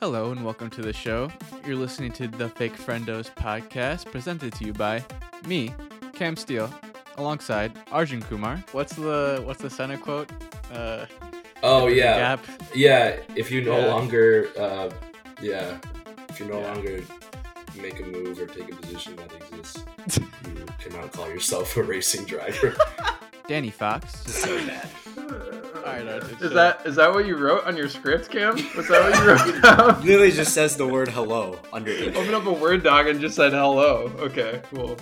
Hello and welcome to the show. You're listening to the Fake Friendos podcast presented to you by me, Cam Steele, alongside Arjun Kumar. What's the what's the center quote? Uh, Oh yeah, Gap. yeah. If you no Yeah. longer, uh, yeah, if you no Yeah. longer make a move or take a position that exists, you cannot call yourself a racing driver. Danny Fox. so bad. Alright, Arjun, Is so- that is that what you wrote on your script, Cam? Was that what you wrote down? Literally just says the word hello underneath. Open up a Word doc and just said hello. Okay, cool.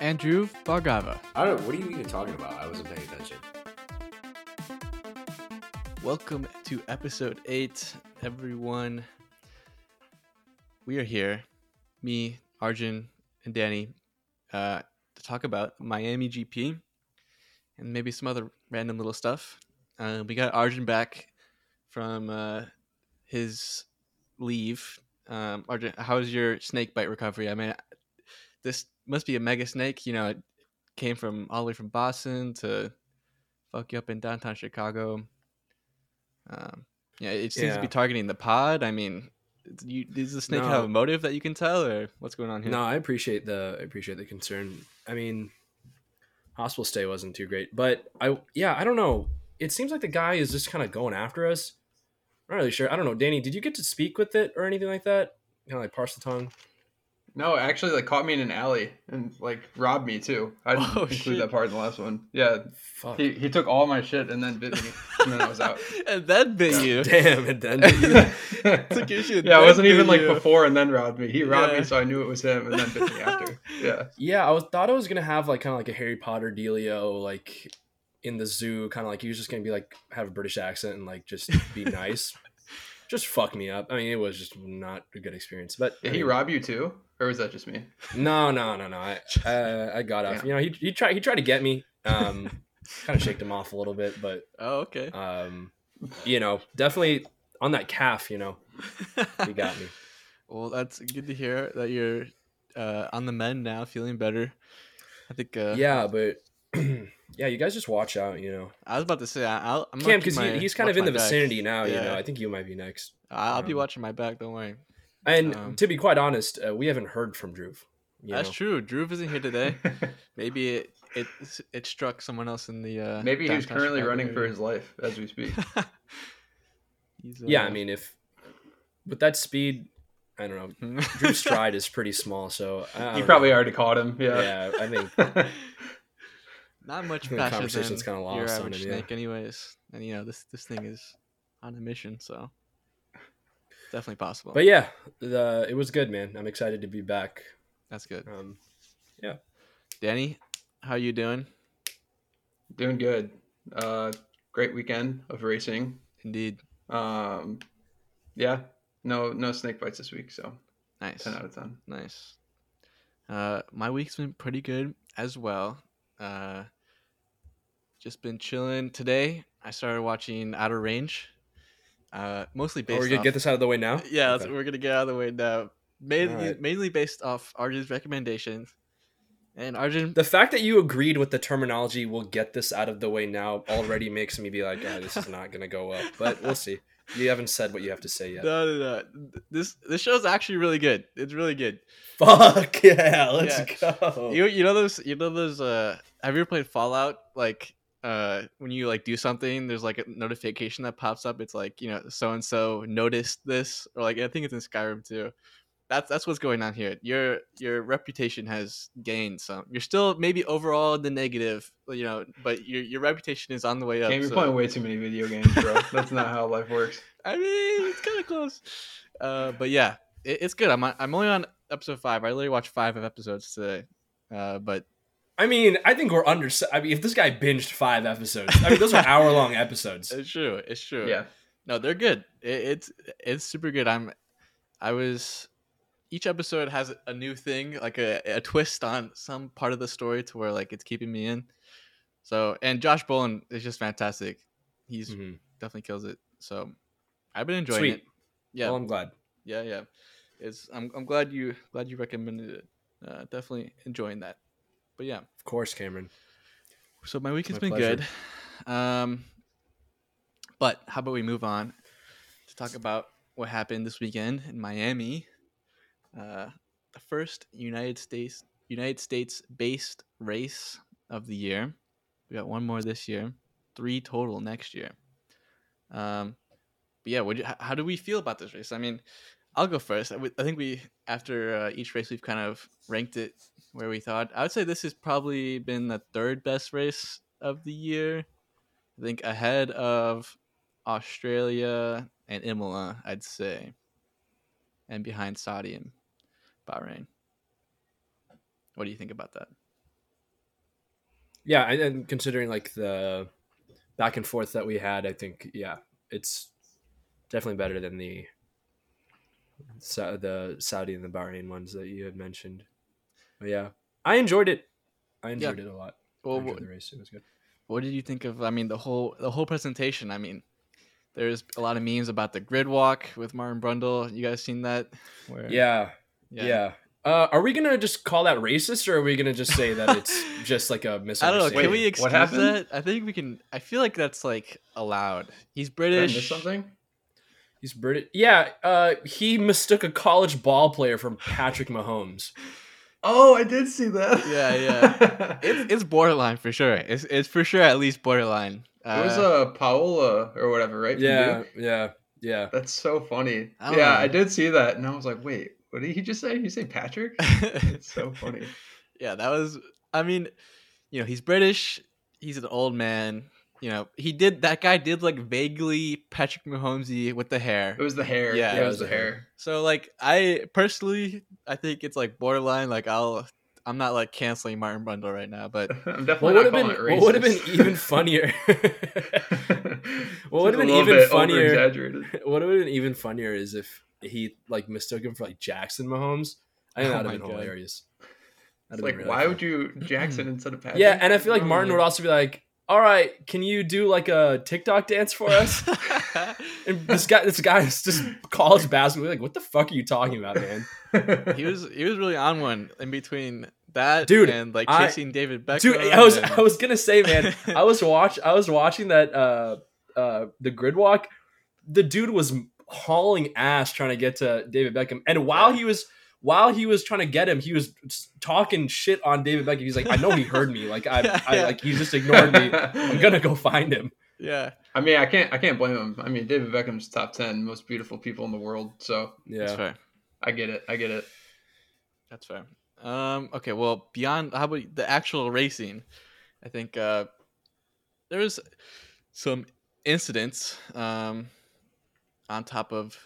Andrew Bargava. I don't. What are you even talking about? I wasn't paying attention. Welcome to episode eight, everyone. We are here, me, Arjun, and Danny, uh, to talk about Miami GP and maybe some other random little stuff. Uh, we got Arjun back from uh, his leave. Um, Arjun, how's your snake bite recovery? I mean, this must be a mega snake. You know, it came from all the way from Boston to fuck you up in downtown Chicago. Um, yeah, it seems to be targeting the pod. I mean, you, does the snake No. have a motive that you can tell, or what's going on here? No, I appreciate the I appreciate the concern. I mean, hospital stay wasn't too great, but I yeah I don't know. It seems like the guy is just kind of going after us. I'm not really sure. I don't know, Danny. Did you get to speak with it or anything like that? Kind of like parse the tongue. No, actually, like caught me in an alley and like robbed me too. I didn't Oh, include shit. that part in the last one. Yeah, Fuck. he, he took all my shit and then bit me, and then I was out. and that bit you. Damn it, then. Took your shit, yeah, it wasn't even like you. before and then robbed me. He robbed Yeah. me, so I knew it was him, and then bit me after. Yeah, Yeah, I was thought I was gonna have like kind of like a Harry Potter dealio, like in the zoo, kind of like he was just gonna be like have a British accent and like just be nice. just fuck me up. I mean, it was just not a good experience. But did I he mean, rob you too, or was that just me? No, no, no, no. I uh, I got off. Damn. You know, he he tried he tried to get me. Um, kind of shaked him off a little bit, but Oh, okay. um, you know, definitely on that calf. You know, he got me. well, that's good to hear that you're uh, on the mend now, feeling better. I think. Uh, Yeah, but yeah, you guys just watch out. You know, I was about to say I- I'll. I'm Cam, because my- he's kind of in the my back. vicinity now. You know, I think you might be next. I'll I'll be Um, watching my back. Don't worry. And Um, to be quite honest, uh, we haven't heard from Drew. That's know? true. Drew isn't here today. Maybe it it it struck someone else in the. Uh, Maybe he's currently Chicago running for his life as we speak. He's, Yeah, uh, I mean, if with that speed, I don't know. Drew's stride is pretty small, so I You don't probably know. already caught him. Yeah. Yeah, I think not much The faster conversation's than kinda your lost on average him, yeah. snake, anyways. And you know this this thing is on a mission, so definitely possible. But yeah, the, it was good, man. I'm excited to be back. that's good. Um, yeah, Danny, how you doing? Doing good. Uh, great weekend of racing. Indeed, Um, yeah, no no snake bites this week, so nice, ten out of ten. nice. Uh, my week's been pretty good as well. Uh, just been chilling. Today, I started watching Outer Range. Uh, mostly oh, based. we're gonna off- get this out of the way now. Yeah, Okay. we're gonna get out of the way now. Mainly, Alright. mainly based off Arjun's recommendations. And Arjun, The fact that you agreed with the terminology "we'll get this out of the way now" already makes me be like, "Ah, this is not gonna go well." But we'll see. You haven't said what you have to say yet. no, no, no. This this show's actually really good. It's really good. Fuck yeah, let's Yeah. go. You you know those you know those uh have you ever played Fallout? Like uh when you like do something, there's like a notification that pops up. It's like, you know, so and so noticed this or like I think it's in Skyrim too. That's that's what's going on here. Your your reputation has gained some. You're still maybe overall in the negative, you know, but your your reputation is on the way up. Game, you're so- playing way too many video games, bro. That's not how life works. I mean, it's kind of close. Uh, but yeah, it, it's good. I'm on- I'm only on episode five. I literally watched five of episodes today. Uh, but I mean, I think we're under. I mean, if this guy binged five episodes, I mean, those are hour long episodes. it's true. It's true. Yeah. No, they're good. It, it's it's super good. I'm I was each episode has a new thing, like a, a twist on some part of the story to where like it's keeping me in. So and Josh Brolin is just fantastic. He's Mhm. definitely kills it. So I've been enjoying Sweet. it. Yeah. Well, I'm glad. yeah, yeah. It's I'm I'm glad you glad you recommended it. Uh, definitely enjoying that. But yeah, Of course, Cameron. so my week has My been pleasure. good. Um, but how about we move on to talk about what happened this weekend in Miami. Uh, the first United States United States based race of the year. We got one more this year, three total next year. Um, but yeah, what you, how do we feel about this race? I mean, I'll go first. I, think we after uh, each race we've kind of ranked it where we thought. I would say this has probably been the third best race of the year. I think ahead of Australia and Imola, I'd say, and behind Saudi and Bahrain. What do you think about that? Yeah, and considering like the back and forth that we had, I think yeah, it's definitely better than the Sa- the Saudi and the Bahrain ones that you had mentioned. But yeah, I enjoyed it. I enjoyed it a lot. I Well, enjoyed what, the race. It was good. what did you think of? I mean, the whole the whole presentation. I mean, there's a lot of memes about the grid walk with Martin Brundle. You guys seen that? Where, Yeah, yeah. Uh, are we gonna just call that racist, or are we gonna just say that it's just like a I don't know. misunderstanding? Can we excuse what happened? that? I think we can. I feel like that's like allowed. He's Did I British. miss something? He's British. Yeah, uh, he mistook a college ball player from Patrick Mahomes. Oh, I did see that. Yeah, yeah. It's, it's borderline for sure. It's it's for sure at least borderline. it was Uh, uh Paolo or whatever, right? Yeah, Duke? yeah, yeah. That's so funny. I Yeah, know. I did see that, and I was like, "Wait, what did he just say? He say Patrick?" It's so funny. yeah, that was. I mean, you know, he's British. He's an old man. You know, he did that guy did like vaguely Patrick Mahomesy with the hair. It was the hair. Yeah, Yeah, it was the hair. So like, I personally, I think it's like borderline. Like, I'll. I'm not like canceling Martin Brundle right now, but I'm What definitely would have been? it What would have been even funnier? what would have been even funnier? What would have been even funnier is if he like mistook him for like Jackson Mahomes. I think Oh that'd my have been God. hilarious. It's like, why would you Jackson instead of Patrick? Yeah, and I feel like Martin would also be like, "All right, can you do like a TikTok dance for us?" and this guy, this guy is just college basketball. Like, what the fuck are you talking about, man? he was he was really on one in between that Dude, and like I- chasing David Beckham. Dude, I was and- I was gonna say, man, I was watch I was watching that uh uh the grid walk. The dude was hauling ass trying to get to David Beckham, and while he was while he was trying to get him, he was talking shit on David Beckham. He's like, I know he heard me. Like I, Yeah, I yeah. like he just ignored me. I'm gonna go find him. yeah, I mean, I can't, I can't blame him. I mean, David Beckham's top ten most beautiful people in the world, so that's Yeah, fair. I get it. I get it. That's fair. Um, okay, well, beyond how about the actual racing, I think uh, there was some incidents um, on top of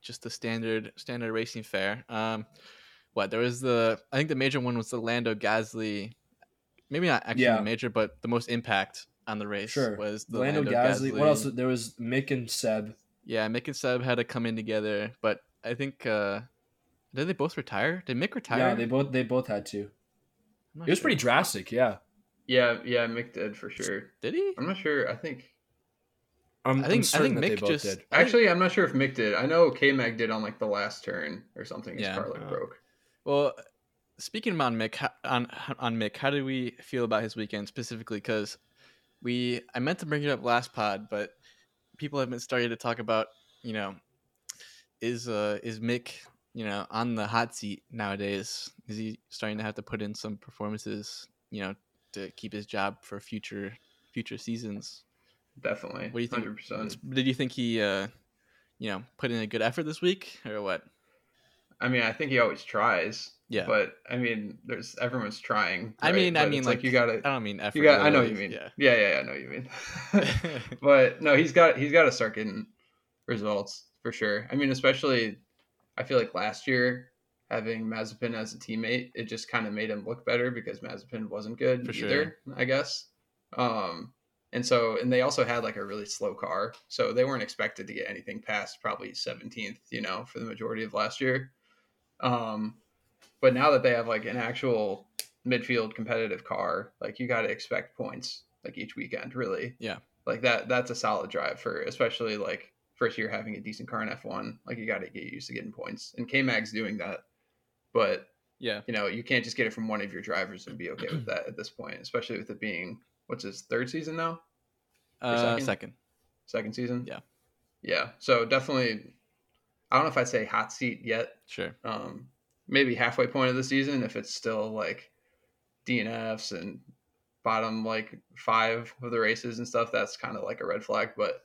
just the standard standard racing fare. Um, what there was the I think the major one was the Lando Gasly, maybe not actually Yeah. the major, but the most impact on the race Sure. was the Lando, Lando, Gasly. What else? There was Mick and Seb. Yeah, Mick and Seb had to come in together, but I think uh, did they both retire? Did Mick retire? Yeah, they both they both had to. It was sure. pretty drastic. Yeah, Yeah, yeah, Mick did for sure. Did he? I'm not sure. I think I'm, I think- I'm certain I think that they Mick both just- did. Actually, I'm not sure if Mick did. I know K Mag did on like the last turn or something. His Yeah. car like Oh. broke. Well, speaking about Mick, on on Mick, how did we feel about his weekend specifically? Because we, I meant to bring it up last pod, but people have been starting to talk about, you know, is uh is Mick, you know, on the hot seat nowadays? Is he starting to have to put in some performances, you know, to keep his job for future future seasons? Definitely. What do you think? Hundred percent. Did you think he, uh, you know, put in a good effort this week, or what? I mean, I think he always tries. Yeah. But I mean, there's everyone's trying. I right? mean, I mean, it's like, you gotta. I don't mean effort. You got. I know what you mean. Yeah. Yeah, yeah, yeah. I know what you mean. but no, he's got. He's got to start getting results for sure. I mean, especially, I feel like last year having Mazepin as a teammate, it just kind of made him look better because Mazepin wasn't good For either. I guess. Um, and so, and they also had like a really slow car, so they weren't expected to get anything past probably 17th, you know, for the majority of last year. Um, but now that they have like an actual midfield competitive car, like you got to expect points like each weekend, really. Yeah. Like that, that's a solid drive for especially like first year having a decent car in F1. Like you got to get used to getting points, and K Mag's doing that. But yeah. you know, you can't just get it from one of your drivers and be okay with that at this point, especially with it being what's his third season now, Uh, second? second. second season. Yeah. yeah. So definitely, I don't know if I'd say hot seat yet. Sure. Um, maybe halfway point of the season if it's still like DNFs and bottom like five of the races and stuff. That's kind of like a red flag. But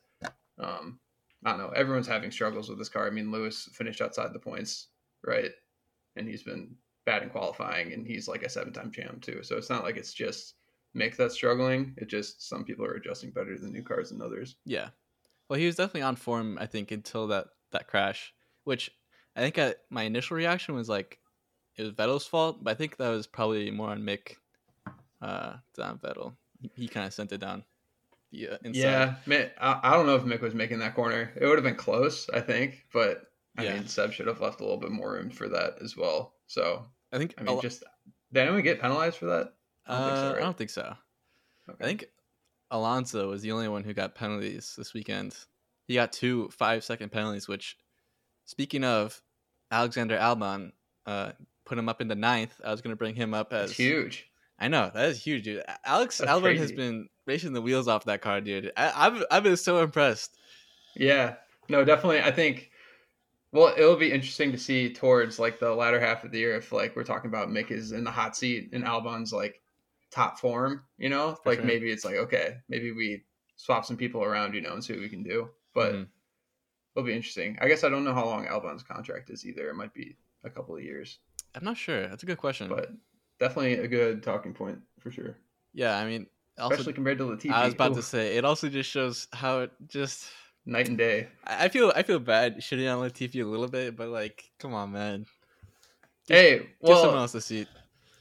um, I don't know. Everyone's having struggles with this car. I mean, Lewis finished outside the points, right? And he's been bad in qualifying, and he's like a seven-time champ too. So it's not like it's just Mick that's struggling. It just some people are adjusting better to the new cars than others. Yeah. Well, he was definitely on form, I think, until that that crash, which I think I, my initial reaction was like it was Vettel's fault, but I think that was probably more on Mick uh, than Vettel. He, he kind of sent it down. The, uh, inside. Yeah, man, I, I don't know if Mick was making that corner. It would have been close, I think, but I Yeah. mean, Seb should have left a little bit more room for that as well. So I think. I mean, just did anyone get penalized for that? I don't think so, uh, right? I don't think so. Okay. I think Alonso was the only one who got penalties this weekend. He got two five second penalties, which, speaking of Alexander Albon, uh, put him up in the ninth. I was going to bring him up as It's huge. I know that is huge, dude. Alex That's Albon has been racing the wheels off that car, dude. I, I've I've been so impressed. Yeah, no, definitely. I think. Well, it'll be interesting to see towards like the latter half of the year if like we're talking about Mick is in the hot seat and Albon's like top form. You know, For like sure. maybe it's like okay, maybe we swap some people around, you know, and see what we can do. But Mhm. it'll be interesting. I guess I don't know how long Albon's contract is either. It might be a couple of years, I'm not sure. That's a good question. but definitely a good talking point for sure. yeah, I mean, also Especially compared to Latifi. I was about Ooh, to say it also just shows how it just. night and day. I feel I feel bad shitting on Latifi a little bit, but like, come on, man. Hey, Give someone well, else a seat.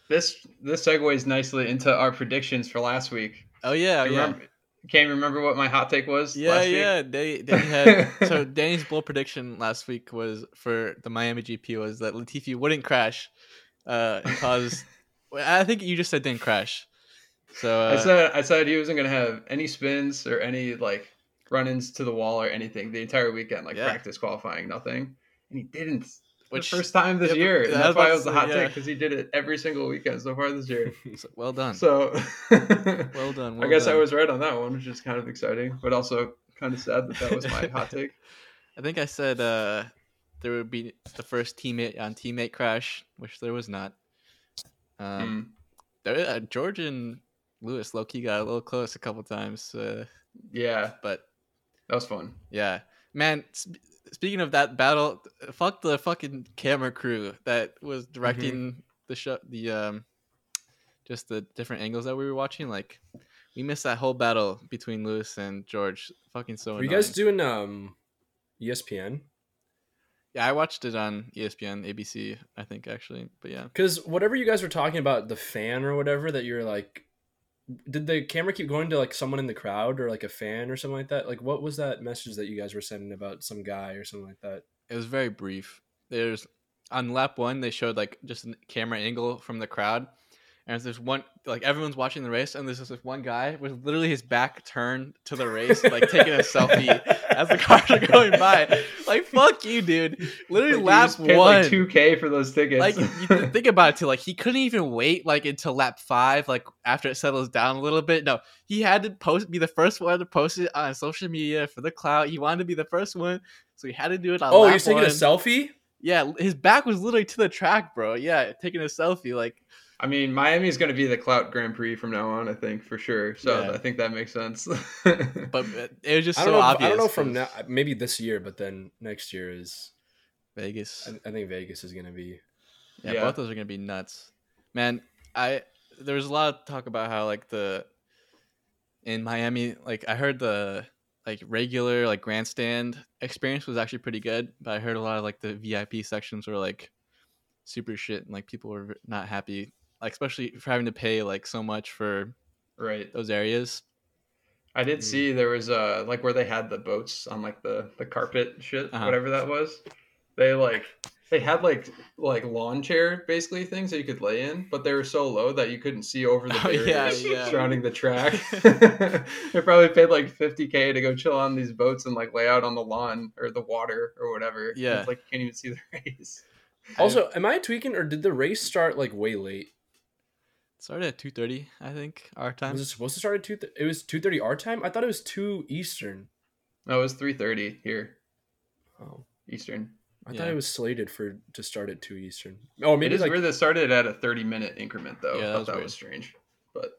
This this segues nicely into our predictions for last week. Oh yeah, you yeah. remember, can't remember what my hot take was? Yeah, last week? yeah. They they had so Danny's bold prediction last week was for the Miami GP was that Latifi wouldn't crash, uh, and cause. I think you just said didn't crash. So uh, I said I said he wasn't gonna have any spins or any like run-ins to the wall or anything the entire weekend, like Yeah. practice qualifying, nothing, and he didn't. Which- the first time this yeah, year, and that's why it was the hot yeah. take because he did it every single weekend so far this year. well done. So well done. I well guess I was right on that one, which is kind of exciting, but also kind of sad that that was my hot take. I think I said uh, there would be the first teammate on teammate crash, which there was not. Um, Mm, there, uh, George and Lewis low key got a little close a couple times, uh, yeah, but that was fun. yeah, man. Sp- speaking of that battle, fuck the fucking camera crew that was directing the show, the um, just the different angles that we were watching. Like, we missed that whole battle between Lewis and George. Fucking so. Were you guys doing um ESPN? Yeah, I watched it on ESPN, ABC, I think actually, but yeah. Because whatever you guys were talking about, the fan or whatever that you're like, did the camera keep going to like someone in the crowd or like a fan or something like that? Like, what was that message that you guys were sending about some guy or something like that? It was very brief. There's on lap one they showed like just a camera angle from the crowd, and there's one like everyone's watching the race, and there's this one guy with literally his back turned to the race, like taking a selfie as the cars are going by. Like fuck you, dude. Literally Like, lap one. like two k for those tickets. like you think about it too like he couldn't even wait like until lap five like after it settles down a little bit no he had to post be the first one to post it on social media for the cloud he wanted to be the first one so he had to do it on Oh, you're taking one. a selfie? yeah his back was literally to the track bro yeah taking a selfie like I mean, Miami is going to be the Clout Grand Prix from now on, I think for sure. So Yeah. I think that makes sense. but uh, it was just so don't know. obvious I don't know from now. Maybe this year, but then next year is. vegas I, I think Vegas is gonna be. Yeah, Yeah. both those are gonna be nuts, man. I there was a lot of talk about how like the in Miami, like I heard the like regular like grandstand experience was actually pretty good, but I heard a lot of like the VIP sections were like super shit and like people were not happy, like especially for having to pay like so much for right. those areas. I did Mm. see there was uh like where they had the boats on like the the carpet shit, Uh-huh. whatever that was. They like they had like like lawn chair basically things that you could lay in, but they were so low that you couldn't see over the Oh, yeah, yeah. surrounding the track. they probably paid like fifty k to go chill on these boats and like lay out on the lawn or the water or whatever. Yeah. it's like you can't even see the race. Also, am I tweaking or did the race start like way late? Started at two thirty, I think, our time. Was it supposed to start at two? Th- it was two thirty our time. I thought it was two Eastern. No, it was three thirty here Oh, Eastern. I Yeah. thought it was slated for to start at two Eastern. Oh, It maybe is like weird that started at a 30 minute increment though. Yeah, I that thought was that was strange. But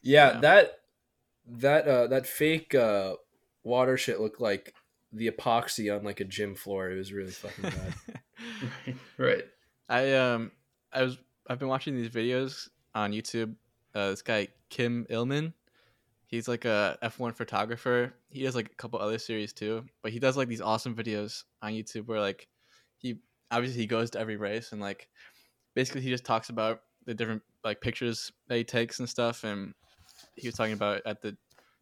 yeah, Yeah. that that uh that fake uh water shit looked like the epoxy on like a gym floor. It was really fucking bad. right, right. I um I was I've been watching these videos on YouTube. Uh, this guy Kym Illman, he's like a F1 photographer. He does like a couple other series too, but he does like these awesome videos on YouTube where like he obviously he goes to every race and like basically he just talks about the different like pictures that he takes and stuff. And he was talking about at the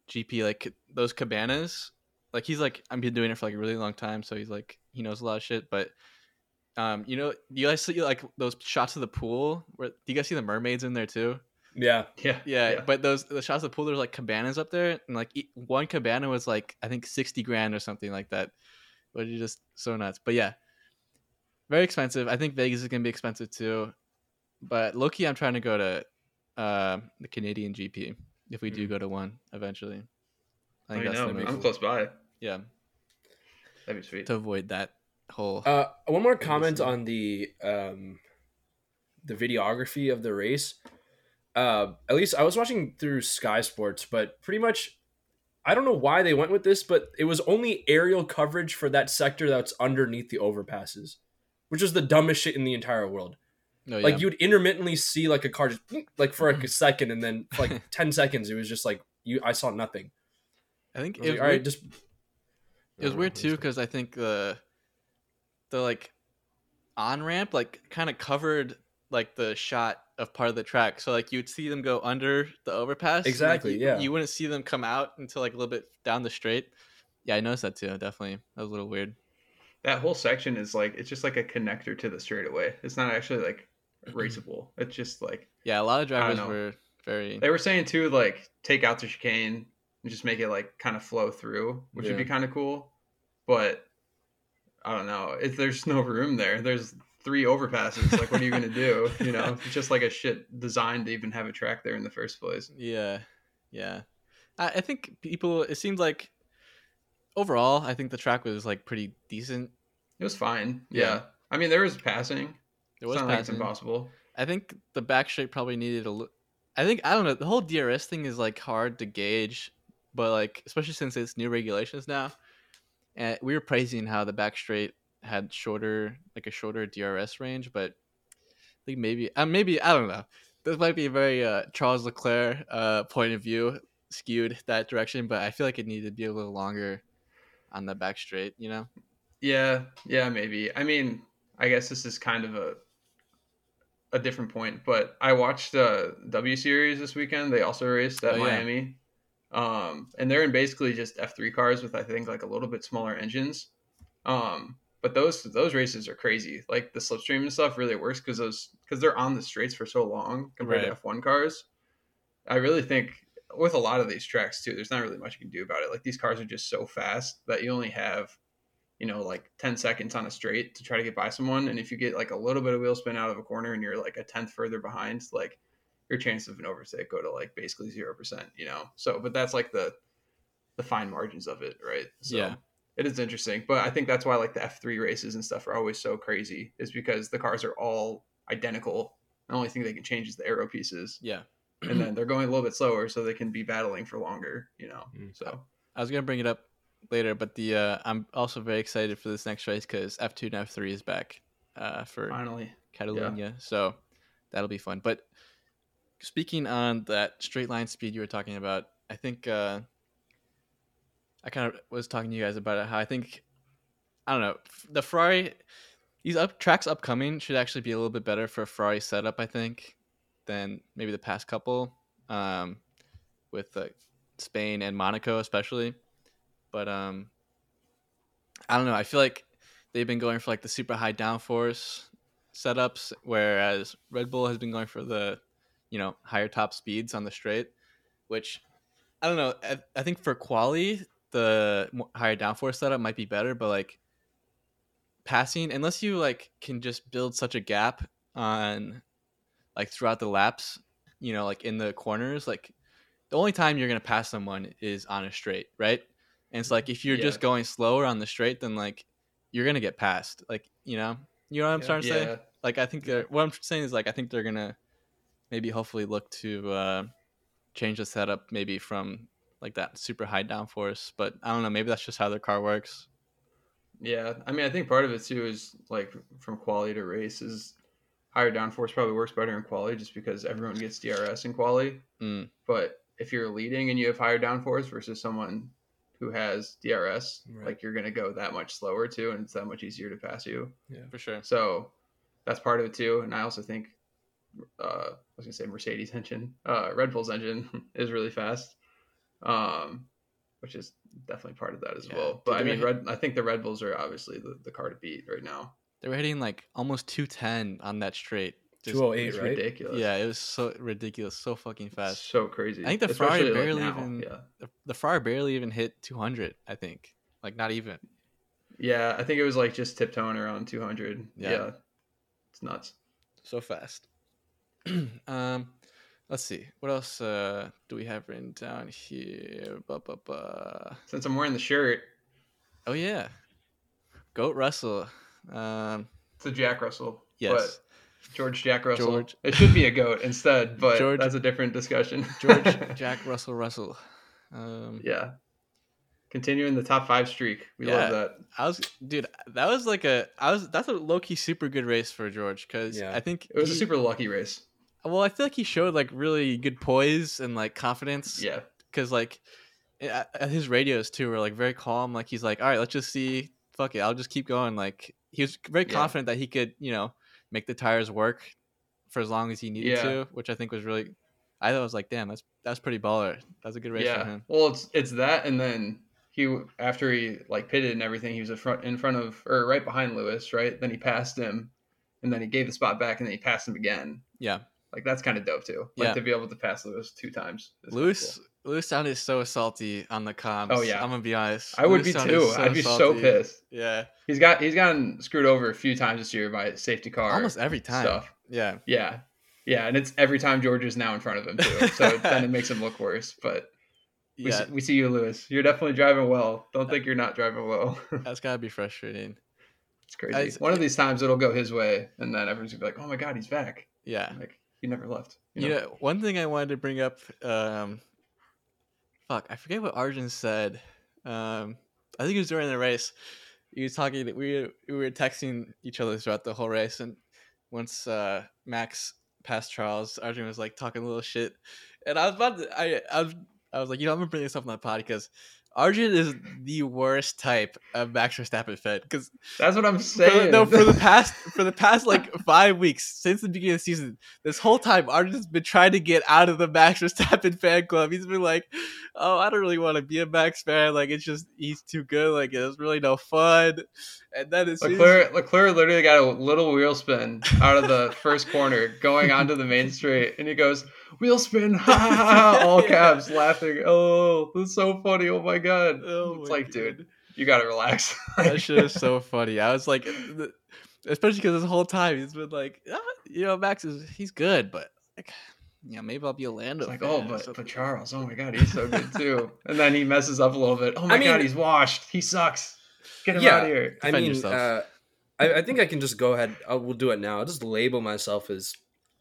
GP like those cabanas. Like he's like I've been doing it for like a really long time, so he's like he knows a lot of shit, but um, you know, you guys see like those shots of the pool? Where do you guys see the mermaids in there too? yeah. Yeah. Yeah, but those the shots of the pool, there's like cabanas up there, and like e- one cabana was like I think sixty grand or something like that, which is just so nuts. But yeah, very expensive. I think Vegas is gonna be expensive too, but Loki, I'm trying to go to uh, the Canadian GP if we do Mm. go to one eventually. I I think that's know. the man. main- I'm close by. yeah That'd be sweet. to avoid that whole. Uh, one more comment on the um, the videography of the race. Uh, at least I was watching through Sky Sports, but pretty much, I don't know why they went with this, but it was only aerial coverage for that sector that's underneath the overpasses, which is the dumbest shit in the entire world. no, yeah. Like you'd intermittently see like a car just like for like a second, and then like ten seconds, it was just like you. I saw nothing. I think I was it like, was all right, just. It was weird too because I think the the like on ramp like kind of covered like the shot of part of the track, so like you'd see them go under the overpass. and, like, Exactly, you- yeah. You wouldn't see them come out until like a little bit down the straight. Yeah, I noticed that too. Definitely, that was a little weird. That whole section is like it's just like a connector to the straightaway. It's not actually like Mm-hmm. raceable. It's just like Yeah, a lot of drivers were very. they were saying too, like take out the chicane and just make it like kind of flow through, which would be kind of cool. But I don't know. If there's no room there, there's three overpasses. Like, what are you gonna do? You know, it's just like a shit designed to even have a track there in the first place. Yeah, yeah. I, I think people. It seemed like overall, I think the track was like pretty decent. It was fine. Yeah. Yeah. I mean, there was passing. There It's was not like it's passing. impossible. I think the back straight probably needed a look. I think I don't know. The whole DRS thing is like hard to gauge, but like especially since it's new regulations now, and we were praising how the back straight had shorter, like a shorter DRS range, but I think maybe, uh, maybe I don't know. This might be a very uh, Charles Leclerc uh, point of view skewed that direction, but I feel like it needed to be a little longer on the back straight. You know? Yeah, yeah, maybe. I mean, I guess this is kind of a a different point, but I watched uh, W Series this weekend. They also raced at Oh, yeah. Miami, um, and they're in basically just F three cars with I think like a little bit smaller engines. Um, but those those races are crazy. Like the slipstream and stuff really works because those because they're on the straights for so long compared to F one cars. I really think with a lot of these tracks too, there's not really much you can do about it. Like these cars are just so fast that you only have, you know, like 10 seconds on a straight to try to get by someone. And if you get like a little bit of wheel spin out of a corner and you're like a tenth further behind, like your chances of an overtake go to like basically zero percent, you know. So but that's like the the fine margins of it, right? So Yeah. it is interesting. But I think that's why like the F three races and stuff are always so crazy, is because the cars are all identical. The only thing they can change is the aero pieces Yeah. and then they're going a little bit slower so they can be battling for longer you know Mm. so I was gonna bring it up later, but the uh, I'm also very excited for this next race because F two and F three is back uh, for finally Catalonia, so that'll be fun. But speaking on that straight line speed you were talking about, I think uh, I kind of was talking to you guys about it. How I think I don't know the Ferrari these up tracks upcoming should actually be a little bit better for a Ferrari setup. I think than maybe the past couple um, with uh, Spain and Monaco especially. But um, I don't know. I feel like they've been going for like the super high downforce setups, whereas Red Bull has been going for the, you know, higher top speeds on the straight, which I don't know. I, I think for quali, the higher downforce setup might be better, but like passing, unless you like can just build such a gap on like throughout the laps, you know, like in the corners, like the only time you're gonna pass someone is on a straight, right? And it's like if you're Yeah. just going slower on the straight, then like you're gonna get passed. Like you know, you know what I'm trying to say. Like I think they're what I'm saying is like I think they're gonna maybe hopefully look to uh, change the setup maybe from like that super high downforce. But I don't know. Maybe that's just how their car works. Yeah, I mean, I think part of it too is like from quality to race is higher downforce probably works better in quality just because everyone gets DRS in quality. Mm. But if you're leading and you have higher downforce versus someone who has DRS, Right. like you're gonna go that much slower too, and it's that much easier to pass you. Yeah, for sure. So that's part of it too. And I also think, uh, I was gonna say Mercedes engine, uh, Red Bull's engine is really fast, um, which is definitely part of that as Yeah. well. But Dude, I mean, they're- Red, I think the Red Bulls are obviously the, the car to beat right now. They were hitting like almost 210 on that straight. Just- 208, It's right? ridiculous. Yeah, it was so ridiculous, so fucking fast. so crazy. I think the Ferrari Especially, like, barely now. even- Yeah. The, the Ferrari barely even hit 200. I think, like not even. Yeah, I think it was like just tiptoeing around 200. Yeah. Yeah. It's nuts. so fast. um, let's see. What else uh, do we have written down here? Ba, ba, ba. Since I'm wearing the shirt, Oh yeah, Goat Russell. Um, it's a Jack Russell. yes, But George Jack Russell. George. It should be a goat instead, but George- that's a different discussion. George Jack Russell Russell. Um, yeah. Continuing the top five streak. We Yeah. love that. I was, dude. That was like a. I was. That's a low key super good race for George because Yeah. I think It was a super lucky race. Well, I feel like he showed like really good poise and like confidence. Yeah. because like his radios too were like very calm like he's like all right let's just see fuck it i'll just keep going like he was very Yeah. confident that he could you know make the tires work for as long as he needed Yeah. to which i think was really i was like damn that's that's pretty baller that's a good race for him Well, it's it's that, and then he after he like pitted and everything, he was in front in front of or right behind Lewis, right? Then he passed him, and then he gave the spot back, and then he passed him again. yeah Like that's kind of dope too. Like Yeah. to be able to pass Lewis two times. lewis cool. lewis sounded so salty on the comms Oh, yeah. i'm gonna be honest I would Lewis be too. I'd be so pissed. yeah He's got he's gotten screwed over a few times this year by safety car almost every time stuff. yeah Yeah. Yeah, and it's every time George is now in front of him too. So then it makes him look worse. But we, yeah see, we see you, Lewis. You're definitely driving well. Don't uh, think you're not driving well. that's gotta be frustrating it's crazy. One of these times it'll go his way, and then everyone's gonna be like, "Oh my god, he's back!" yeah Like he never left. You know, one thing I wanted to bring up, um, fuck, I forget what Arjun said. Um, I think it was during the race. He was talking. We we were texting each other throughout the whole race, and once uh, Max passed Charles, Arjun was like talking a little shit, and I was about to. I I was I was like, you know, I'm gonna bring this up on the pod because Arjun is the worst type of Max Verstappen fan because That's what I'm for the, saying. no, for the past for the past like five weeks since the beginning of the season, this whole time Arjun's been trying to get out of the Max Verstappen fan club. He's been like, "Oh, I don't really want to be a Max fan. Like, it's just he's too good. Like, it's really no fun." And then it's as- Leclerc, Leclerc literally got a little wheel spin out of the first corner going onto the main straight, and he goes, "Wheel spin!" Ha ha ha! All caps, laughing. Oh, that's so funny! Oh my god! Oh it's my like, God. dude, you gotta relax. that shit is so funny. I was like, especially because this whole time he's been like, ah, you know, Max is he's good, but like, yeah, maybe I'll be a Lando. It's like, fan oh, but, something." but Charles, oh my god, he's so good too. and then he messes up a little bit. Oh my I mean- god, he's washed. He sucks. Get him Yeah. out of here. I Defend mean, yourself. uh, I, I think I can just go ahead. I will do it now. I'll just label myself as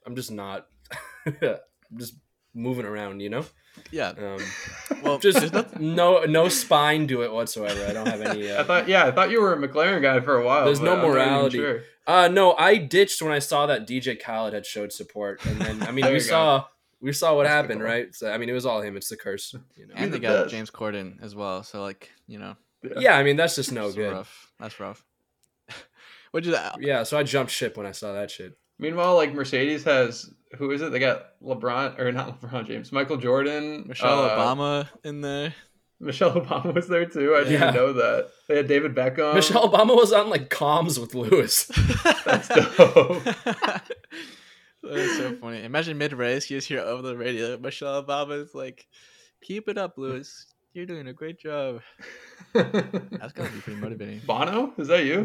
I'm just not. I'm just moving around, you know. yeah. Um, Well, just no no spine to it whatsoever. I don't have any. Uh, I thought, yeah, I thought you were a McLaren guy for a while. There's no I'm not even morality. sure. Uh no, I ditched when I saw that DJ Khaled had showed support, and then I mean we you go. saw we saw what That's happened, right? So I mean it was all him. It's the curse, you know. and the they got best. James Corden as well. So like, you know, Yeah, I mean that's just no it's good. rough. That's rough. What did that? Yeah, so I jumped ship when I saw that shit. Meanwhile, like Mercedes has who is it? They got LeBron or not LeBron James, Michael Jordan, Michelle uh, Obama in there. Michelle Obama was there too. I didn't Yeah. know that. They had David Beckham. Michelle Obama was on like comms with Lewis. That's dope. That's so funny. Imagine mid race, you just hear over the radio, Michelle Obama is like, "Keep it up, Lewis. You're doing a great job." That's gotta be pretty motivating. Bono, is that you?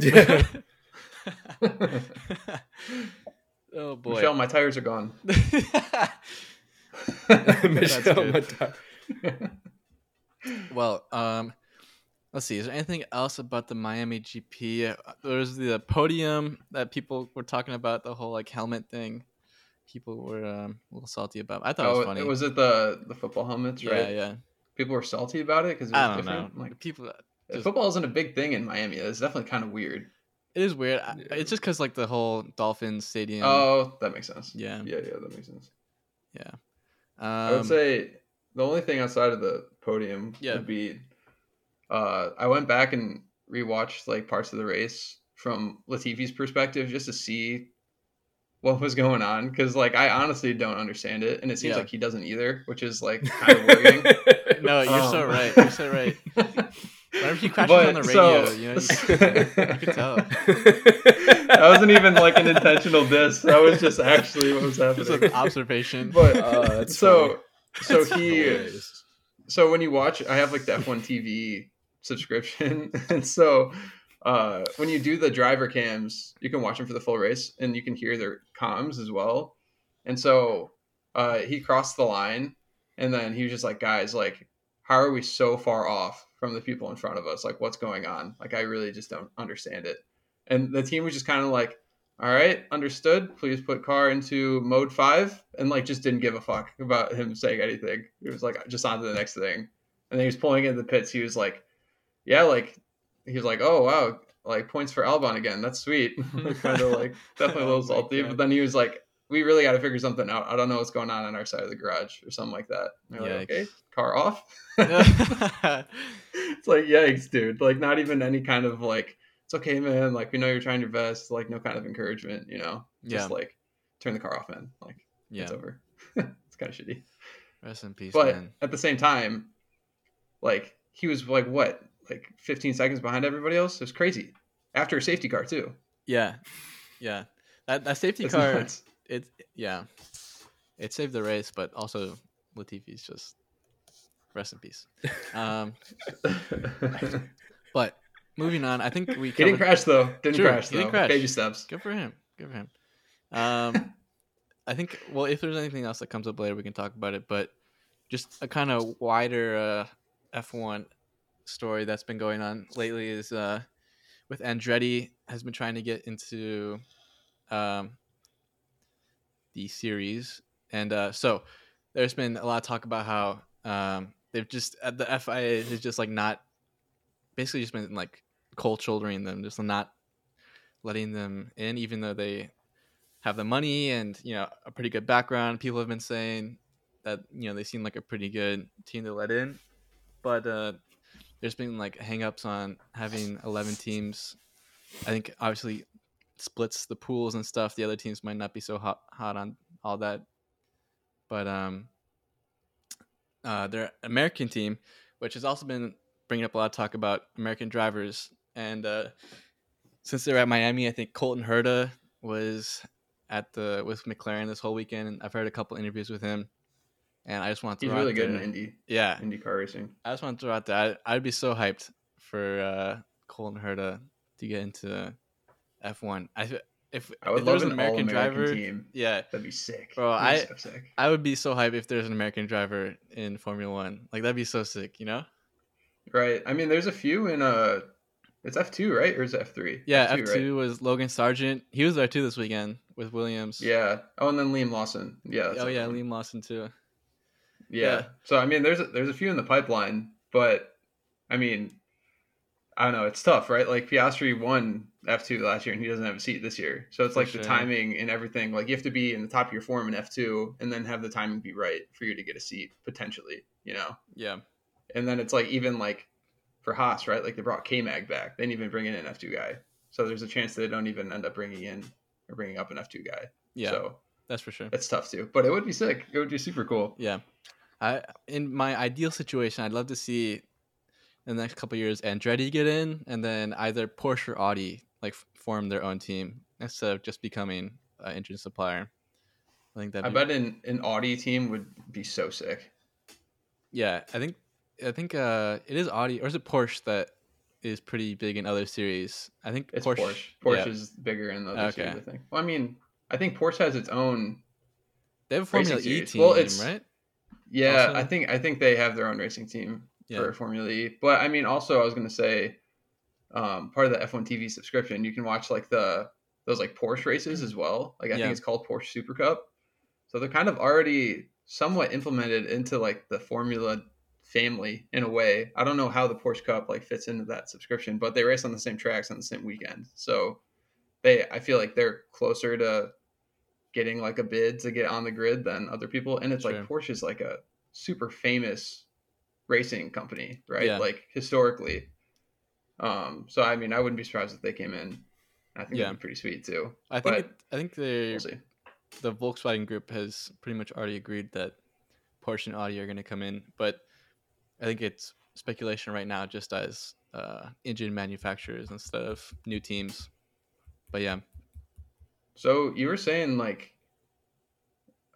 Oh boy. Michelle, my tires are gone. Michelle, my ti- well, um, Let's see. Is there anything else about the Miami GP? Uh, There's the podium that people were talking about, the whole like helmet thing. People were um, a little salty about. I thought it Oh, was funny. was it the the football helmets? yeah, right. yeah. People were salty about it because it I don't different. know. Like people, just- football isn't a big thing in Miami. It's definitely kind of weird. It is weird. Yeah. It's just because like the whole Dolphins stadium. Oh, that makes sense. yeah, Yeah, yeah, that makes sense. yeah. I would Um, say the only thing outside of the podium Yeah. would be uh, I went back and rewatched like parts of the race from Latifi's perspective just to see what was going on because like I honestly don't understand it and it seems Yeah. like he doesn't either, which is like kind of worrying. no, you're so Um, right. You're so right. Whenever he crashes But, on the radio, so- you know, you, you could tell. that wasn't even like an intentional diss. That was just actually what was happening. Just happening. an observation. But that's so so That's he hilarious. so when you watch i have like the f1 tv subscription and so uh when you do the driver cams you can watch them for the full race and you can hear their comms as well and so uh he crossed the line and then he was just like guys like how are we so far off from the people in front of us like what's going on? Like i really just don't understand it. And the team was just kind of like all right understood. Please put car into mode five and like just didn't give a fuck about him saying anything. It was like just on to the next thing. And then he was pulling in the pits. He was like yeah like he was like oh wow like points for albon again. That's sweet. Kind of like definitely a Oh little salty. But then he was like we really got to figure something out. I don't know what's going on on our side of the garage or something like that. Like, okay car off. It's like yikes dude. Like not even any kind of like it's okay man. Like we know you're trying your best like no kind of encouragement you know? Just like turn the car off man. Like yeah. it's over. It's kind of shitty. Rest in peace, but man. at the same time like he was like what? Like 15 seconds behind everybody else? It was crazy. After a safety car too. Yeah, yeah. That that safety That's car, nuts. It yeah, it saved the race, but also Latifi's just rest in peace. Um, but moving on, I think we he didn't crash though didn't crash he didn't crash. baby steps Good for him. Good for him. Um, I think. Well, if there's anything else that comes up later, we can talk about it. But just a kind of wider uh, F1 story that's been going on lately is uh, with Andretti has been trying to get into um, the series, and uh, so there's been a lot of talk about how um, they've just uh, the FIA has just like not basically just been like cold shouldering them, just not letting them in, even though they have the money and you know a pretty good background. People have been saying that you know they seem like a pretty good team to let in, but uh, there's been like hangups on having 11 teams. I think obviously splits the pools and stuff. The other teams might not be so hot hot on all that, but um, uh, their American team, which has also been bringing up a lot of talk about American drivers, and uh, since they're at Miami, I think Colton Herta was at the with McLaren this whole weekend, and I've heard a couple interviews with him, and I just want to he's really good in indy. Yeah, indy car racing. I just want to throw out that I, I'd be so hyped for uh, Colton Herta to get into F1. I if i would if there love was an, an American driver, team yeah, that'd be sick Bro, That'd be I- so sick. I would be so hyped if there's an American driver in Formula One. Like that'd be so sick, you know? Right. I mean, there's a few in uh it's F two, right? Or is it F three? Yeah, F right? two was Logan Sargent. He was there too this weekend with Williams. Yeah. Oh, and then Liam Lawson. Yeah. oh yeah, one. Liam Lawson too. Yeah. Yeah. So I mean, there's a, there's a few in the pipeline, but I mean, I don't know. It's tough, right? Like Piastri won F two last year, and he doesn't have a seat this year. So it's For like sure. the timing and everything. Like you have to be in the top of your form in F two, and then have the timing be right for you to get a seat potentially. You know. Yeah, And then it's like even like for Haas, right? Like they brought K Mag back. They didn't even bring in an F two guy. So there's a chance that they don't even end up bringing in or bringing up an F two guy. yeah, So that's for sure. it's tough too. But it would be sick. It would be super cool. Yeah, I in my ideal situation, I'd love to see in the next couple years Andretti get in, and then either Porsche or Audi like form their own team instead of just becoming an engine supplier. I think that I bet an, an Audi team would be so sick. Yeah, I think I think uh it is Audi or is it Porsche that is pretty big in other series. I think It's Porsche. Porsche. Porsche, yeah. is bigger in the other Okay. series, I think. Well, I mean, I think Porsche has its own. They have a Formula E team, Well, it's- right? Yeah, Also- I think I think they have their own racing team. Yeah. for Formula E. But I mean, also I was gonna say, um, part of the F1 TV subscription, you can watch like the those like Porsche races as well. Like I Yeah. think it's called Porsche Super Cup. So they're kind of already somewhat implemented into like the Formula family in a way. I don't know how the Porsche Cup like fits into that subscription, but they race on the same tracks on the same weekend. So they I feel like they're closer to getting like a bid to get on the grid than other people. And it's Sure. like Porsche's like a super famous racing company, right? Yeah. Like historically. Um, so I mean I wouldn't be surprised if they came in. I think Yeah. it'd be pretty sweet too. I think it, I think they We'll the Volkswagen group has pretty much already agreed that Porsche and Audi are going to come in, but I think it's speculation right now, just as uh, engine manufacturers instead of new teams. But yeah, So you were saying like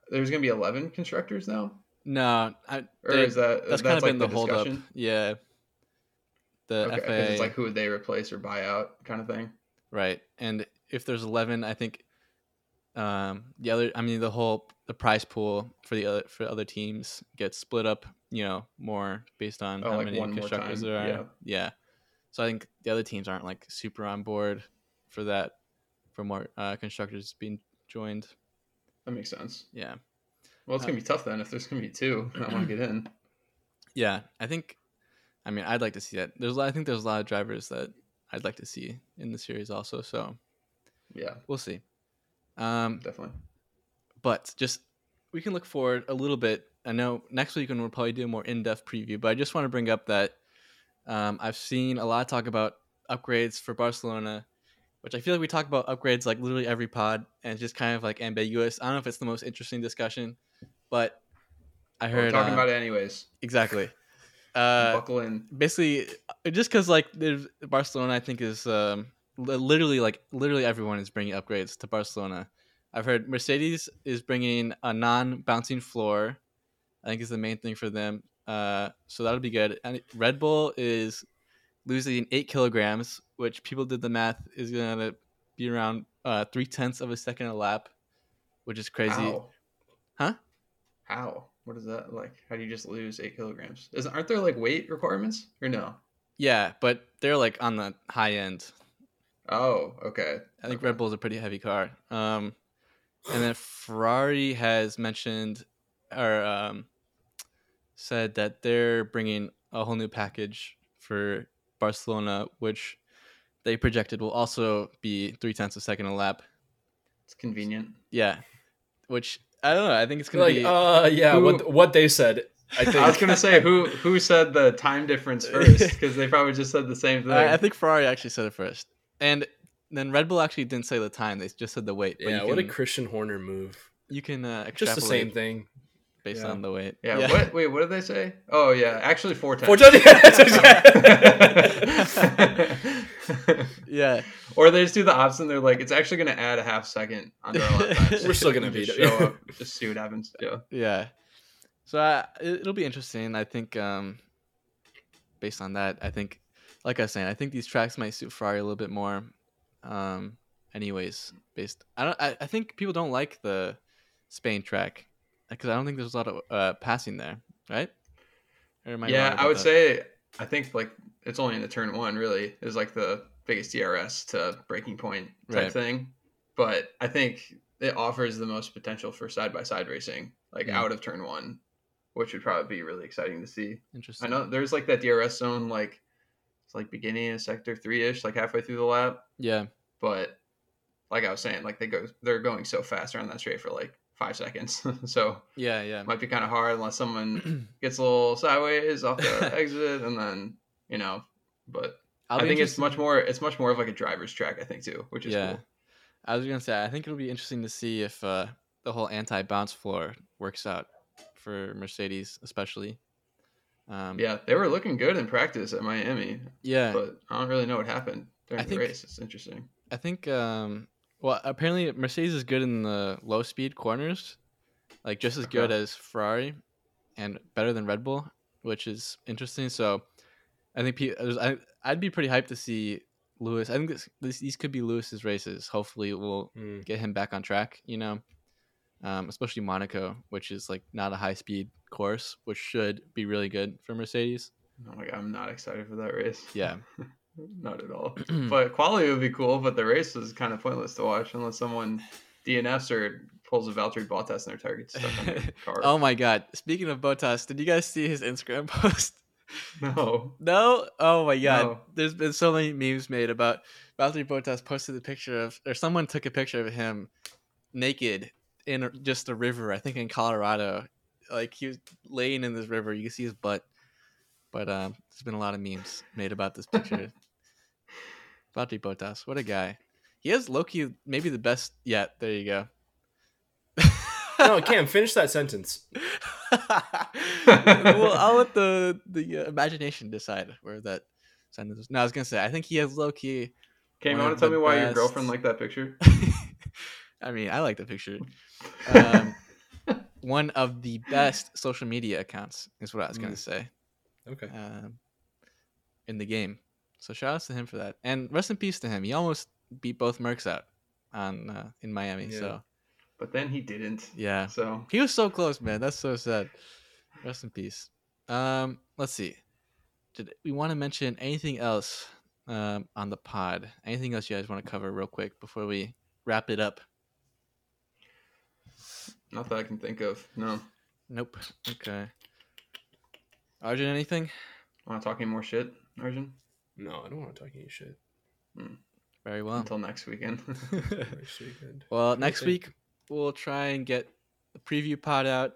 there's gonna be eleven constructors now? No, I, Or they- is that that's kind of like been the, hold up. discussion? Yeah, the Okay, FIA, it's like who would they replace or buy out kind of thing. right? And if there's eleven, I think um, the other, I mean, the whole the prize pool for the other for other teams gets split up. You know, more based on Oh, how like many constructors there are. yeah. yeah. So I think the other teams aren't like super on board for that, for more uh, constructors being joined. That makes sense. Yeah, Well, it's gonna be tough then if there's gonna be two that want to get in. yeah. I think, I mean, I'd like to see that. There's, I think there's a lot of drivers that I'd like to see in the series also. So Yeah, we'll see. Um, definitely. but just we can look forward a little bit. I know next week when we'll probably do a more in-depth preview, but I just want to bring up that um, I've seen a lot of talk about upgrades for Barcelona, which I feel like we talk about upgrades like literally every pod, and it's just kind of like ambiguous. I don't know if it's the most interesting discussion, but I heard We're talking uh, about it anyways. exactly. Uh, Buckle in. basically just because like there's barcelona i think is um literally like literally everyone is bringing upgrades to barcelona i've heard mercedes is bringing a non-bouncing floor i think is the main thing for them uh so that'll be good and red bull is losing eight kilograms which people did the math is gonna be around uh three tenths of a second a lap which is crazy How? Huh? How? What is that like? How do you just lose eight kilograms? Isn't aren't there like weight requirements or no? yeah but they're like on the high end Oh, okay. I think Okay. Red Bull's a pretty heavy car. Um, and then Ferrari has mentioned or um, said that they're bringing a whole new package for Barcelona, which they projected will also be three tenths a second a lap. It's convenient. Yeah, which I don't know. I think it's gonna Like, be. uh, yeah, Who- what what they said. I think I was gonna say who who said the time difference first because they probably just said the same thing. I, I think Ferrari actually said it first, and then Red Bull actually didn't say the time. They just said the weight. But yeah, you what a Christian Horner move. you can uh, Just the same thing. Based Yeah. on the weight. yeah, What? Wait. What did they say? Oh yeah. Actually, four times. Four times. yeah. or they just do the opposite. They're like, it's actually gonna add a half second under our lap. We're still gonna Just beat it. show up. Just see what happens. Yeah. Yeah. So it, it'll be interesting. I think, um, based on that, I think, like I was saying, I think these tracks might suit Ferrari a little bit more. Um, anyways, based, I don't, I, I think people don't like the Spain track because I don't think there's a lot of uh, passing there, right? Or am I yeah, I would that? say I think like it's only in the turn one really is like the biggest DRS to braking point type Right. thing. But I think it offers the most potential for side by side racing, like Mm. out of turn one, which would probably be really exciting to see. Interesting. I know there's like that DRS zone, like it's like beginning of sector three ish, like halfway through the lap. Yeah, But like I was saying, like they go they're going so fast around that straight for like five seconds. so yeah, yeah. might be kind of hard unless someone gets a little sideways off the exit and then you know but I'll i think it's much more it's much more of like a driver's track i think too which is yeah. cool I was gonna say I think it'll be interesting to see if uh, the whole anti-bounce floor works out for Mercedes, especially. Um, yeah they were looking good in practice at miami yeah. but i don't really know what happened during I the think- race it's interesting I think. Um, well, apparently Mercedes is good in the low-speed corners, like just as good as Ferrari, and better than Red Bull, which is interesting. So, I think pe- there's- I I'd be pretty hyped to see Lewis. I think this, this these could be Lewis's races. Hopefully, we'll Mm. get him back on track. You know, um, especially Monaco, which is like not a high-speed course, which should be really good for Mercedes. Oh my god, I'm not excited for that race. Yeah. not at all. but quality would be cool, but the race is kind of pointless to watch unless someone DNFs or pulls a Valtteri Bottas and their target stuck on their car. oh my god! Speaking of Bottas, did you guys see his Instagram post? no. No. Oh my god! No. There's been so many memes made about Valtteri Bottas posted a picture of, or someone took a picture of him naked in just a river. I think in Colorado. Like he was laying in this river. You can see his butt. But um, there's been a lot of memes made about this picture. Valtteri Bottas, what a guy! He has Loki, maybe the best yet. There you go. No, Cam, finish that sentence. well, I'll let the the uh, imagination decide where that sentence. is. No, I was gonna say I think he has low key. Okay, you want to tell me why your girlfriend liked that picture? I mean, I like the picture. Um, one of the best social media accounts is what I was gonna Mm. say Okay. um, in the game. So shout outs to him for that, and rest in peace to him. He almost beat both Mercs out on uh, in Miami. Yeah. So But then he didn't. yeah, So He was so close, man. That's so sad. Rest in peace. Um, let's see. Did we want to mention anything else um, on the pod? Anything else you guys want to cover real quick before we wrap it up? not that I can think of. No. Nope. Okay. Arjun, anything? Want to talk any more shit, Arjun? No, I don't want to talk any shit. Very well. Until next weekend. Next weekend. well, next think- week we'll try and get the preview pod out.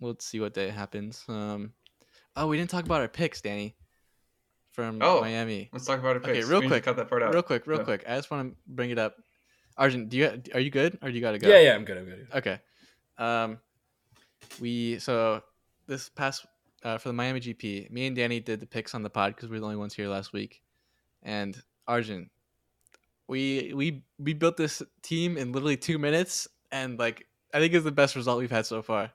We'll see what day happens. Um, oh, we didn't talk about our picks, Danny, from Oh. Miami. Let's talk about it. Okay, real we quick, Cut that part out. Real quick, real Yeah. quick. I just want to bring it up. Arjun, do you are you good or do you gotta go? Yeah, yeah, I'm good. I'm good. Okay. Um, we so this past uh, for the Miami GP, me and Danny did the picks on the pod because we were the only ones here last week, and Arjun, we we we built this team in literally two minutes, and like I think it's the best result we've had so far.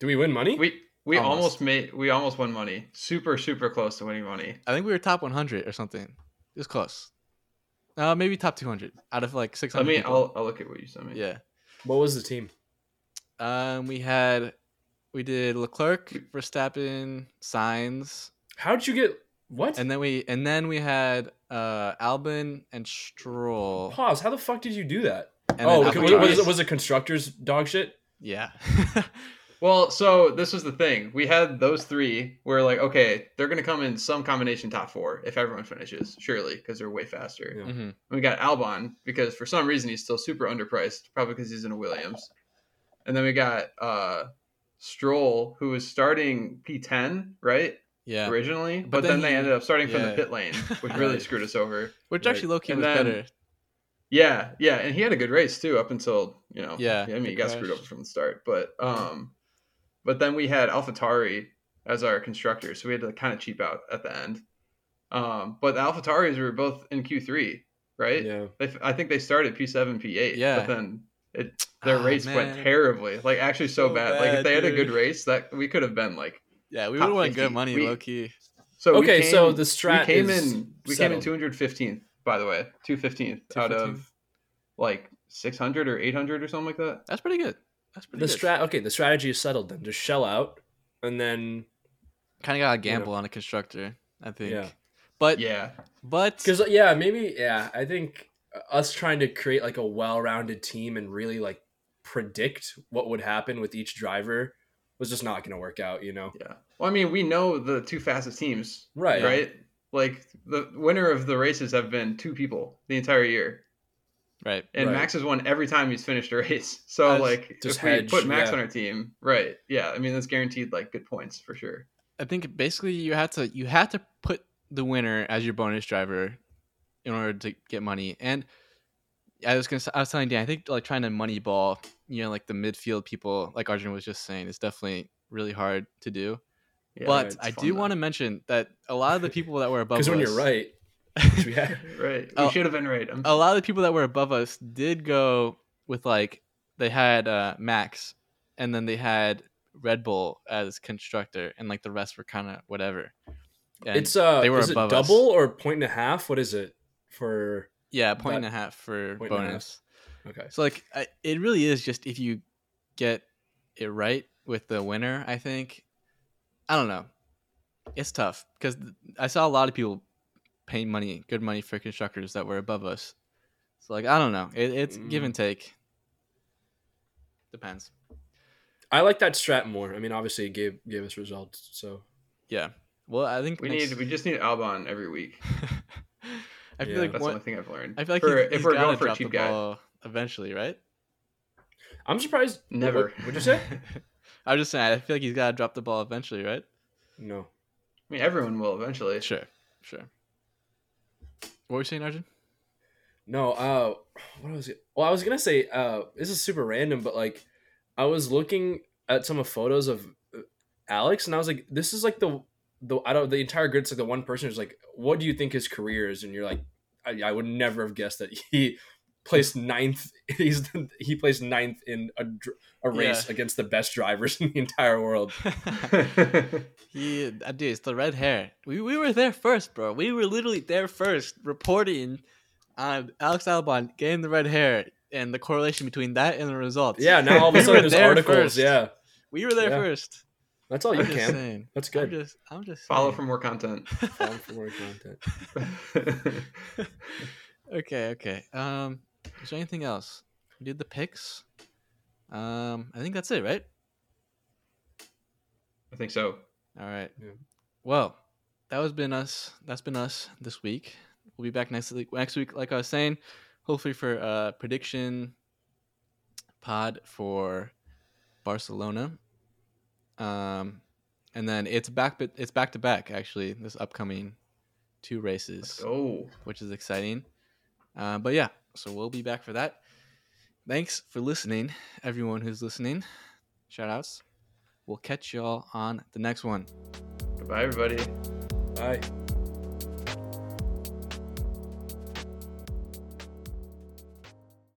Do we win money? We we Almost. almost. made we almost won money. Super super close to winning money. I think we were top 100 or something. It was close. Uh, maybe top 200 out of like 600. Let me. people. I'll, I'll look at what you sent me. yeah. What was the team? Um, we had we did Leclerc, Verstappen, Sainz, How did you get what? and then we and then we had uh Albon and Stroll. Pause. How the fuck did you do that? And oh, then was, was, it, was it constructors dog shit? yeah. Well, so this was the thing. We had those three. We're like, okay, they're gonna come in some combination top four if everyone finishes, surely, because they're way faster. Yeah. hmm We got Albon because for some reason he's still super underpriced, probably because he's in a Williams. And then we got uh Stroll, who was starting P10, right? Yeah. Originally. But But, then then, he- they ended up starting from the pit lane, which really screwed us over. Which Right. actually low key was then- better. Yeah, yeah, and he had a good race too up until you know. Yeah, I mean he got crash. screwed over from the start, but um, but then we had AlphaTauri as our constructor, so we had to kind of cheap out at the end. Um, but the AlphaTauris were both in Q three, right? Yeah. They, I think they started P seven, P eight. Yeah. but then it their Ah, race went terribly, like actually so, So bad. Like if they had a good race, that we could have been like. Yeah, we would have won good money, We- low key. So we Okay, so the strat we came is in we settled. came in 215th by the way 215th out of like 600 or 800 or something like that That's pretty good. That's pretty The good. strat. Okay, the strategy is settled then. Just shell out, and then kind of got a gamble on a constructor, I think. Yeah. But yeah but because yeah, maybe yeah. I think us trying to create like a well-rounded team and really like predict what would happen with each driver was just not going to work out. You know. yeah well i mean we know the two fastest teams Right. right like the winner of the races have been two people the entire year right. and Right. max has won every time he's finished a race so That's like just if we hedge, put max yeah. on our team right yeah i mean that's guaranteed like good points for sure I think basically you had to you had to put the winner as your bonus driver in order to get money. And I was gonna, I was telling Dan, I think like trying to money ball, you know, like the midfield people, like Arjun was just saying, is definitely really hard to do. yeah, but I do want to mention that a lot of the people that were above us, Because when you're right, which we had, right we should have been right I'm- a lot of the people that were above us did go with like they had uh, Max, and then they had Red Bull as constructor, and like the rest were kind of whatever. And it's uh, they were is it above us. double or point and a half? What is it for? yeah, point and that- a half for point and a half. bonus. Okay. So like, I, it really is just if you get it right with the winner. I think. I don't know. it's tough because I saw a lot of people paying money, good money for constructors that were above us. So like I don't know, it, it's give Mm. and take. Depends. I like that strat more. I mean, obviously, it gave gave us results. So Yeah. Well, I think We next- need we just need Albon every week. I feel Yeah. like That's one, the only thing I've learned. I feel like For- he's, if he's we're going for a drop cheap the guy, ball eventually, right? I'm surprised. never. What, would you say? I was just saying, I feel like he's got to drop the ball eventually, right? no. I mean, everyone will eventually. Sure, sure. What were you saying, Arjun? No, uh what was it? Well, I was gonna say, uh this is super random, but like I was looking at some of photos of uh, Alex and I was like, this is like the the I don't the entire grid's like the one person who's like, what do you think his career is? And you're like, I, I would never have guessed that he placed ninth. He's he placed ninth in a, a race Yeah. against the best drivers in the entire world. he, uh, dude, it's the red hair. We, we were there first, bro. We were literally there first, reporting on Alex Albon getting the red hair and the correlation between that and the results. Yeah, now all of a sudden were there's articles. first. Yeah, we were there Yeah. first. That's all you I'm just can. saying. That's I'm good. just, I'm just Follow saying. for more content. Follow for more content. okay, okay. Um, is there anything else? We did the picks. Um, I think that's it, right? I think so. All right. Yeah. Well, that was been us. That's been us this week. We'll be back next week. Next week, like I was saying, hopefully for a prediction pod for Barcelona. Um, and then it's back. But it's back to back actually. This upcoming two races, Go. which is exciting. Uh, but yeah, so we'll be back for that. Thanks for listening, everyone who's listening. Shout outs. We'll catch y'all on the next one. Bye, everybody. Bye.